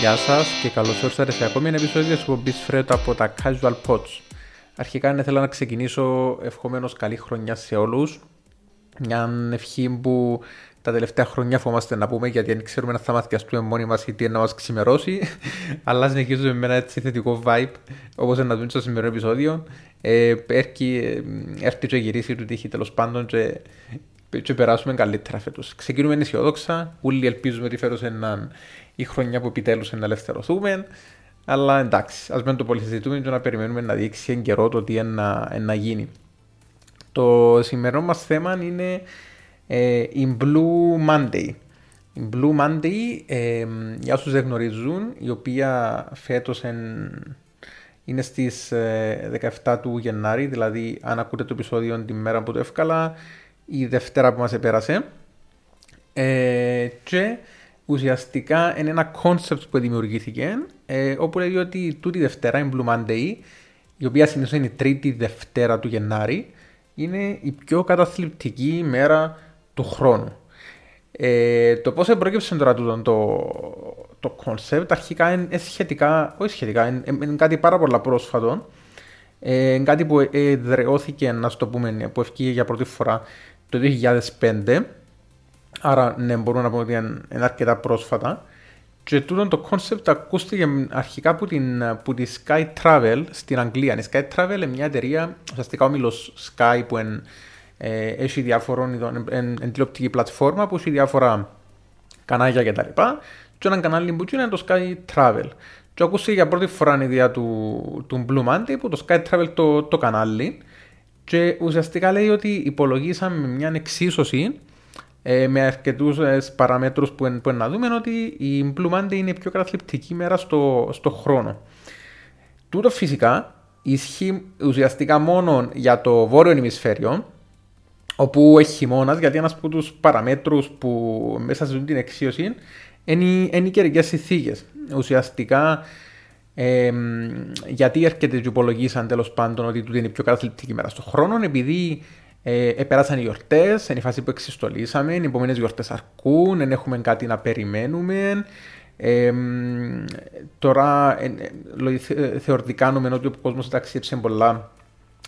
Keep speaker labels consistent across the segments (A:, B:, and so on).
A: Γεια σας και καλώς ήρθατε σε ακόμη ένα επεισόδιο της εκπομπής Φρέτο από τα Casual Pods. Αρχικά ναι, θέλω να ξεκινήσω ευχόμενο καλή χρονιά σε όλους. Μια ευχή που τα τελευταία χρόνια φοβάστε να πούμε γιατί δεν ξέρουμε να θα μαθιαστούμε μόνοι μας ή τι να μα ξημερώσει. Αλλά συνεχίζουμε με ένα έτσι θετικό vibe όπως να δούμε στο σημερινό επεισόδιο. Ε, έρχει, έρθει και γυρίσει του τύχη τέλος πάντων και, και περάσουμε καλύτερα φέτος. Ξεκινούμε αισιοδόξα. Όλοι ελπίζουμε ότι φέτος είναι η χρονιά που επιτέλους να ελευθερωθούμε. Αλλά εντάξει, ας μην το πολυσυζητούμε και να περιμένουμε να δείξει εν καιρό το τι είναι να, να γίνει. Το σημερινό μας θέμα είναι ε, η Blue Monday. Η Blue Monday, ε, για όσους δεν γνωρίζουν, η οποία φέτος εν, είναι στις 17 ε, του Γενάρη, δηλαδή αν ακούτε το επεισόδιο την μέρα που το εύκαλα, η Δευτέρα που μας επέρασε. Ε, και ουσιαστικά είναι ένα concept που δημιουργήθηκε, ε, όπου λέει ότι τούτη Δευτέρα, η Blue Monday, η οποία συνήθως είναι η τρίτη Δευτέρα του Γενάρη, είναι η πιο καταθλιπτική ημέρα του χρόνου. Ε, το πώς πρόκειψε τώρα το, το, concept αρχικά είναι σχετικά, όχι σχετικά, είναι, είναι κάτι πάρα πολλά πρόσφατο. Ε, είναι κάτι που εδρεώθηκε, να το πούμε, που ευκήγε για πρώτη φορά το 2005. Άρα, ναι, μπορούμε να πούμε ότι είναι, είναι αρκετά πρόσφατα. Και τούτο το concept ακούστηκε αρχικά από, την, από τη Sky Travel στην Αγγλία. Η Sky Travel είναι μια εταιρεία, ουσιαστικά ο Sky που είναι ε, έχει διάφορων ειδών, εν, τηλεοπτική πλατφόρμα που έχει διάφορα κανάλια κτλ. Και, και ένα κανάλι που είναι το Sky Travel. Και ακούστηκε για πρώτη φορά η ιδέα του, του Blue Monday που το Sky Travel το, το κανάλι και ουσιαστικά λέει ότι υπολογίσαμε μια εξίσωση ε, με αρκετούς ε, παραμέτρους που, που να δούμε ότι η Blue Monday είναι η πιο καταθλιπτική μέρα στο, στο χρόνο. Τούτο φυσικά ισχύει ουσιαστικά μόνο για το βόρειο ημισφαίριο, όπου έχει χειμώνα, γιατί ένας από τους παραμέτρους που μέσα σε την εξίωση είναι, είναι οι καιρικές συνθήκες. Ουσιαστικά, ε, γιατί έρχεται και υπολογίσαν τέλος πάντων ότι τούτη είναι η πιο καταθλιπτική μέρα στον χρόνο, επειδή ε, επέρασαν οι γιορτές, είναι η φάση που εξιστολήσαμε, οι επόμενες γιορτές αρκούν, δεν έχουμε κάτι να περιμένουμε. Ε, τώρα, ε, ε, θεωρητικά νομενό ότι ο κόσμος ταξίδεψε πολλά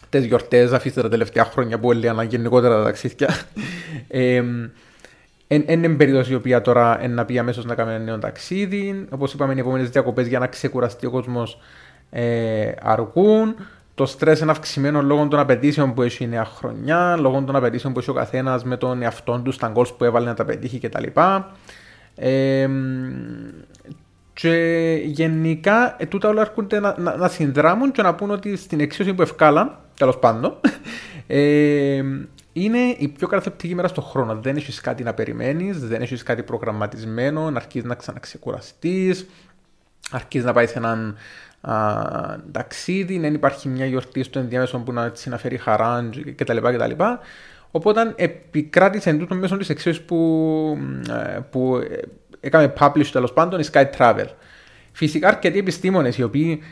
A: τι γιορτές, αφήστε τα τελευταία χρόνια που έλεγαν γενικότερα τα ταξίδια. Είναι περίπτωση η οποία τώρα είναι να πει αμέσως να κάνει ένα νέο ταξίδι. Όπως είπαμε, οι επόμενες διακοπές για να ξεκουραστεί ο κόσμος ε, αργούν. Το στρες είναι αυξημένο λόγω των απαιτήσεων που έχει η νέα χρονιά, λόγω των απαιτήσεων που έχει ο καθένας με τον εαυτό του, στα γκολ που έβαλε να τα πετύχει κτλ. Ε, και γενικά ε, τούτα όλα έρχονται να, να, να, συνδράμουν και να πούν ότι στην εξίωση που ευκάλαν τέλος πάντων, ε, είναι η πιο καταθεπτική μέρα στον χρόνο. Δεν έχεις κάτι να περιμένεις, δεν έχεις κάτι προγραμματισμένο, αρχίζει να ξαναξεκουραστείς, αρχίζει να πάεις σε έναν α, ταξίδι, δεν υπάρχει μια γιορτή στο ενδιάμεσο που να, έτσι, να φέρει χαρά κτλ. κτλ. Οπότε επικράτησε εντούτο μέσω της εξής που, ε, που ε, έκαμε publish τέλος πάντων η Sky Travel. Φυσικά αρκετοί επιστήμονες οι οποίοι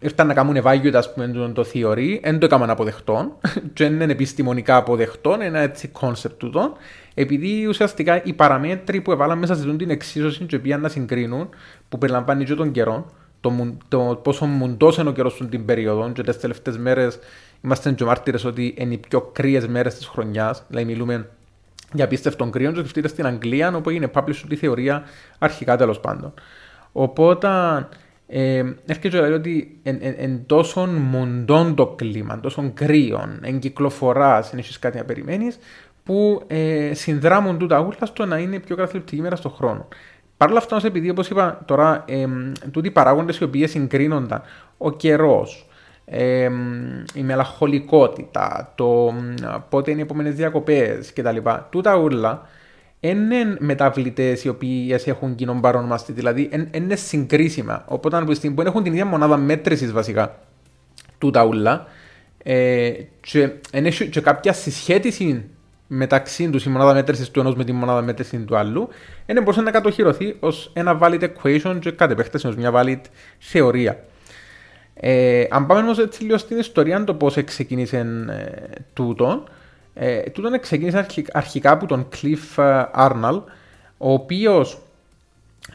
A: ήρθαν να κάνουν ευάγιο ας πούμε, το θεωρεί, δεν το έκαναν αποδεχτών και είναι επιστημονικά αποδεχτών, ένα έτσι κόνσεπτ τούτο, επειδή ουσιαστικά οι παραμέτροι που έβαλαν μέσα σε την εξίσωση και οποία να συγκρίνουν, που περιλαμβάνει και τον καιρό, το, το πόσο μουντός είναι ο καιρός την περίοδο, και τις τελευταίες μέρες είμαστε και μάρτυρες ότι είναι οι πιο κρύες μέρες της χρονιάς, δηλαδή μιλούμε για απίστευτον κρύο, και σκεφτείτε στην Αγγλία, όπου έγινε publish τη θεωρία αρχικά τέλος πάντων. Οπότε ε, έρχεται και λέει ότι εν, εν, εν τόσο μοντών το κλίμα, τόσο κρύων, εν κυκλοφοράς, δεν έχεις κάτι να περιμένεις, που ε, συνδράμουν τούτα ούλα στο να είναι πιο καθολική μέρα στον χρόνο. Παρ' όλα αυτά, όμως, επειδή όπως είπα τώρα, ε, τούτοι παράγοντες οι οποίοι συγκρίνονταν, ο καιρός, ε, η μελαγχολικότητα, το πότε είναι οι επόμενες διακοπές κτλ. Τούτα ούλα είναι μεταβλητές οι οποίες έχουν κοινό παρονομαστή, δηλαδή είναι συγκρίσιμα. Οπότε από τη στιγμή που έχουν την ίδια μονάδα μέτρησης βασικά του ούλα ε, και, και κάποια συσχέτιση μεταξύ τους η μονάδα μέτρησης του ενός με τη μονάδα μέτρησης του άλλου, είναι μπορούσε να κατοχυρωθεί ως ένα valid equation και κάτι επέκταση ως μια valid θεωρία. Ε, αν πάμε όμως έτσι λίγο στην ιστορία το πώς ξεκίνησε ε, τούτο, ε, τούτον ξεκίνησε αρχικά από τον Cliff Arnold, ο οποίος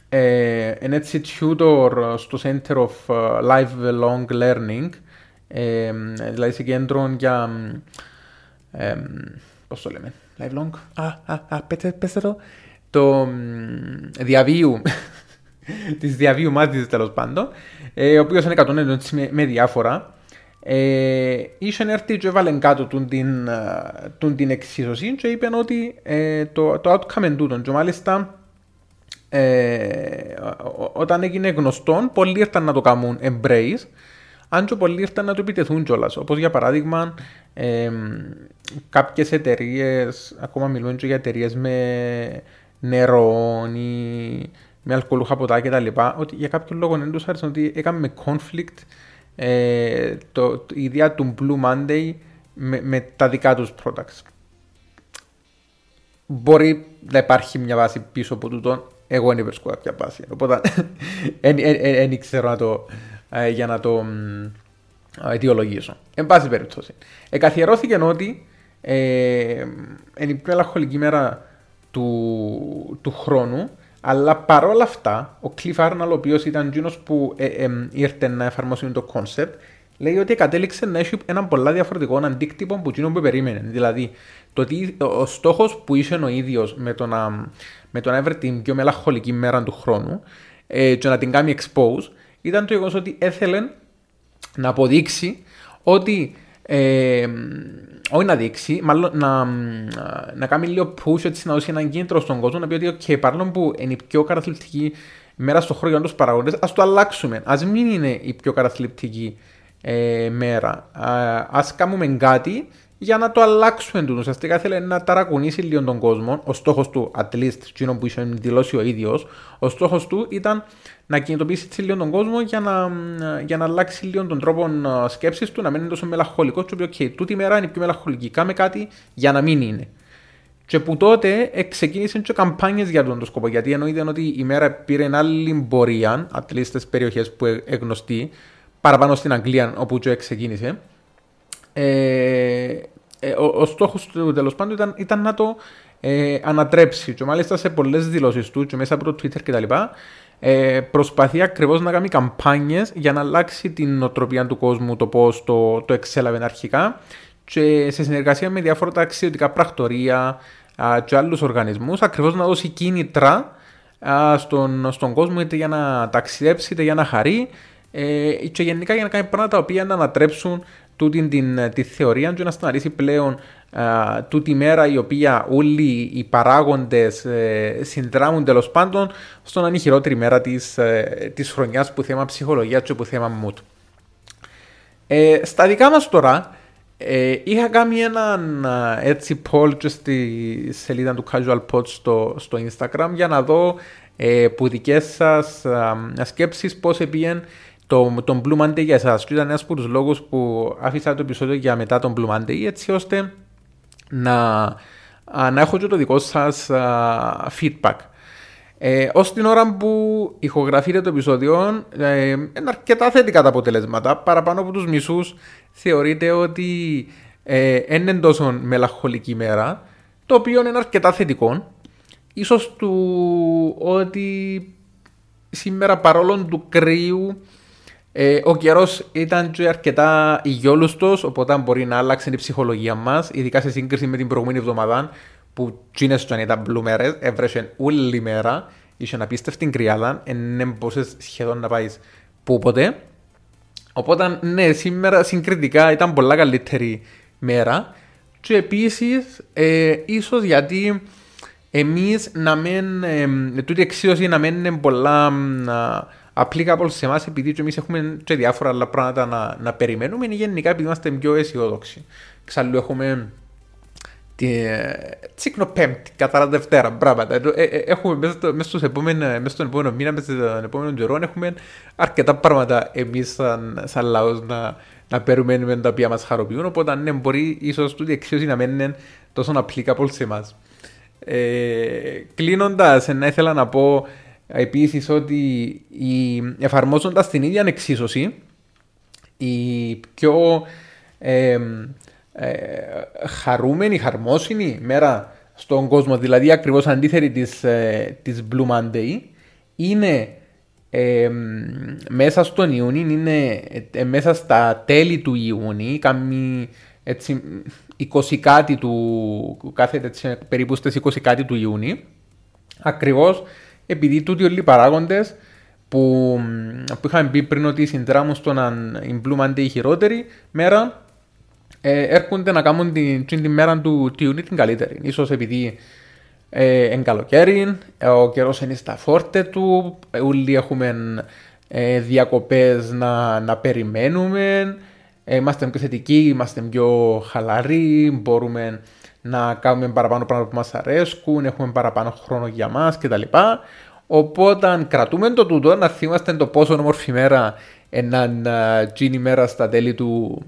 A: ε, είναι έτσι tutor στο Center of Live Long Learning, ε, δηλαδή σε κέντρο για, ε, πώς το λέμε, live long, α, α, α, πέστε το, το διαβίου, της διαβίου μάθησης τέλος πάντων, ε, ο οποίος είναι κατονέντων με, με διάφορα, ε, είχε έρθει και έβαλε κάτω τον την, τον την εξίσωση και είπε ότι ε, το, το outcome είναι τούτο. Και μάλιστα ε, όταν έγινε γνωστό, πολλοί ήρθαν να το κάνουν embrace, αν και πολλοί ήρθαν να το επιτεθούν κιόλας. Όπως για παράδειγμα, ε, κάποιες εταιρείες, ακόμα μιλούν και για εταιρείες με νερό ή με αλκοολούχα ποτά κτλ. Ότι για κάποιο λόγο δεν τους άρεσε ότι έκαμε conflict ε, το, η ιδέα του Blue Monday με, με τα δικά τους products. Μπορεί να υπάρχει μια βάση πίσω από τούτο, εγώ δεν βρίσκω κάποια βάση. Οπότε δεν ξέρω να το, ε, για να το ε, αιτιολογήσω. Εν πάση περιπτώσει. Εκαθιερώθηκε ότι ε, είναι η πιο ελαχολική μέρα του, του χρόνου αλλά παρόλα αυτά, ο Cliff Arnold, ο οποίος ήταν εκείνος που ε, ε, ήρθε να εφαρμόσει το concept, λέει ότι κατέληξε να έχει έναν πολλά διαφορετικό αντίκτυπο από εκείνο που περίμενε. Δηλαδή, το ότι ο στόχος που είσαι ο ίδιος με το να, με το να έβρε την πιο μελαγχολική μέρα του χρόνου ε, και να την κάνει expose, ήταν το γεγονός ότι έθελε να αποδείξει ότι ε, όχι να δείξει, μάλλον να, να κάνει λίγο push έτσι να δώσει έναν κίνητρο στον κόσμο να πει ότι okay, παρόλο που είναι η πιο καταθλιπτική μέρα στο χρόνο για τους παραγωγές, ας το αλλάξουμε. Α μην είναι η πιο καταθλιπτική ε, μέρα. Α κάνουμε κάτι για να το αλλάξουμε τους. Ουσιαστικά θέλει να ταρακουνήσει λίγο τον κόσμο. Ο στόχος του, at least, εκείνο που είχε δηλώσει ο ίδιος, ο στόχος του ήταν να κινητοποιήσει έτσι λίγο τον κόσμο για να, για να αλλάξει λίγο τον τρόπο σκέψης του, να μην είναι τόσο μελαγχολικός. Και πει: OK, τούτη μέρα είναι πιο μελαγχολική. Κάμε κάτι για να μην είναι. Και που τότε ξεκίνησαν και καμπάνιες για τον το σκοπό. Γιατί εννοείται ότι η μέρα πήρε άλλη πορεία, at least στις περιοχές που είναι γνωστή, παραπάνω στην Αγγλία όπου και ξεκίνησε. Ε, ε, ο, ο στόχος του τέλος πάντων ήταν, ήταν να το ε, ανατρέψει. Και μάλιστα σε πολλές δηλώσεις του, και μέσα από το Twitter κτλ., ε, προσπαθεί ακριβώς να κάνει καμπάνιες για να αλλάξει την νοοτροπία του κόσμου, το πώς το, το εξέλαβε αρχικά και σε συνεργασία με διάφορα ταξιδιωτικά πρακτορία α, και άλλους οργανισμούς, ακριβώς να δώσει κίνητρα α, στον, στον κόσμο είτε για να ταξιδέψει είτε για να χαρεί ε, και γενικά για να κάνει πράγματα τα οποία να ανατρέψουν τούτη την, τη θεωρία και να σταματήσει πλέον α, τούτη μέρα η οποία όλοι οι παράγοντες ε, συνδράμουν τέλος πάντων στον να είναι η χειρότερη μέρα της ε, της χρονιάς που θέμα ψυχολογία και που θέμα mood. Ε, στα δικά μας τώρα, ε, είχα κάνει έναν έτσι poll και στη σελίδα του Casual Pod στο, στο Instagram για να δω ε, που δικές σας σκέψεις πώς επίεν το, τον Blue Monday για εσάς. Και ήταν ένας από τους λόγους που άφησα το επεισόδιο για μετά τον Blue Monday έτσι ώστε να, να έχω και το δικό σας feedback. Ε, Ω την ώρα που ηχογραφείτε το επεισόδιο, ε, είναι αρκετά θετικά τα αποτελέσματα. Παραπάνω από τους μισούς θεωρείται ότι ε, είναι τόσο μελαγχολική μέρα, το οποίο είναι αρκετά θετικό. Ίσως του ότι σήμερα παρόλο του κρύου ε, ο καιρός ήταν και αρκετά υγιόλουστος, οπότε μπορεί να άλλαξε η ψυχολογία μας, ειδικά σε σύγκριση με την προηγούμενη εβδομάδα που τσίνε στον ήταν μπλούμερε, έβρεσε όλη μέρα, είχε απίστευτη κρυάδα, δεν μπορούσε σχεδόν να πάεις πού ποτέ. Οπότε, ναι, σήμερα συγκριτικά ήταν πολλά καλύτερη μέρα. Και επίσης, ε, ίσως γιατί εμείς να μην. Ε, τούτη εξίωση να μην είναι πολλά applicable σε εμάς επειδή και εμείς έχουμε και διάφορα άλλα πράγματα να, να περιμένουμε ή γενικά επειδή είμαστε πιο αισιόδοξοι. Ξαλλού έχουμε τσίκνο πέμπτη, κατά Δευτέρα, πράγματα. Ε, ε, έχουμε μέσα, στο, μέσα, στο επόμενο, μέσα στον επόμενο μήνα, μέσα στον επόμενο καιρό, έχουμε αρκετά πράγματα εμείς σαν, σαν λαός να, να περιμένουμε τα οποία μας χαροποιούν. Οπότε, ναι, μπορεί ίσως τούτη εξίωση να μένει τόσο applicable σε εμάς. Ε, Κλείνοντας, να ήθελα να πω επίση ότι εφαρμόζοντας την ίδια εξίσωση, η πιο ε, ε, χαρούμενη, χαρμόσυνη μέρα στον κόσμο, δηλαδή ακριβώς αντίθετη της, ε, της Blue Monday, είναι ε, μέσα στον Ιούνι, είναι ε, μέσα στα τέλη του Ιούνι, κάμει έτσι 20 κάτι του, κάθε έτσι, περίπου στις 20 κάτι του Ιούνι, ακριβώς επειδή τούτοι όλοι οι παράγοντες που, που είχαμε πει πριν ότι συνδράμουν στο να η Blue η χειρότερη μέρα ε, έρχονται να κάνουν την, την, μέρα του Ιούνι την καλύτερη. Ίσως επειδή ε, εν καλοκαίρι, ο καιρός είναι στα φόρτε του, όλοι έχουμε ε, διακοπές να, να περιμένουμε, ε, είμαστε πιο θετικοί, είμαστε πιο χαλαροί, μπορούμε να κάνουμε παραπάνω πράγματα που μας αρέσκουν, έχουμε παραπάνω χρόνο για μας κτλ. Οπότε κρατούμε το τούτο, να θυμάστε το πόσο όμορφη μέρα έναν τζίνι μέρα στα τέλη του,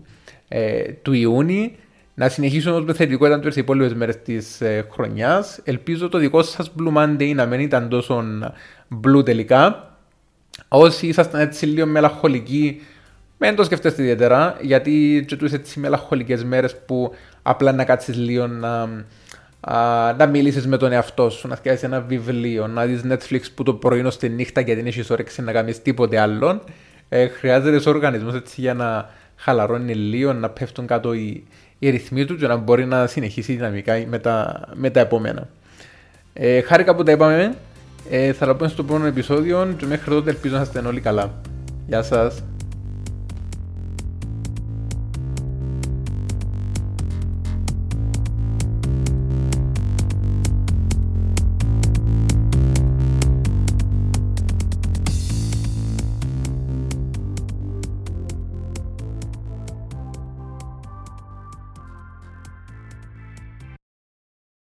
A: ε, του Ιούνιου. Να συνεχίσουμε με θετικό ήταν τι υπόλοιπες μέρες της ε, χρονιάς. Ελπίζω το δικό σας Blue Monday να μην ήταν τόσο blue τελικά. Όσοι ήσασταν έτσι λίγο μελαγχολικοί, μην το σκεφτείτε ιδιαίτερα, γιατί και έτσι μελαγχολικές μέρες που απλά να κάτσεις λίγο να, α, να μιλήσεις με τον εαυτό σου, να φτιάξει ένα βιβλίο, να δεις Netflix που το πρωί στη νύχτα γιατί δεν έχει όρεξη να κάνεις τίποτε άλλο. Ε, χρειάζεται ο οργανισμό έτσι για να χαλαρώνει λίγο, να πέφτουν κάτω οι, οι ρυθμοί τους και να μπορεί να συνεχίσει δυναμικά με τα, με τα επόμενα. Ε, χάρηκα που τα είπαμε. Ε, θα τα πούμε στο επόμενο επεισόδιο και μέχρι τότε ελπίζω να είστε όλοι καλά. Γεια σας.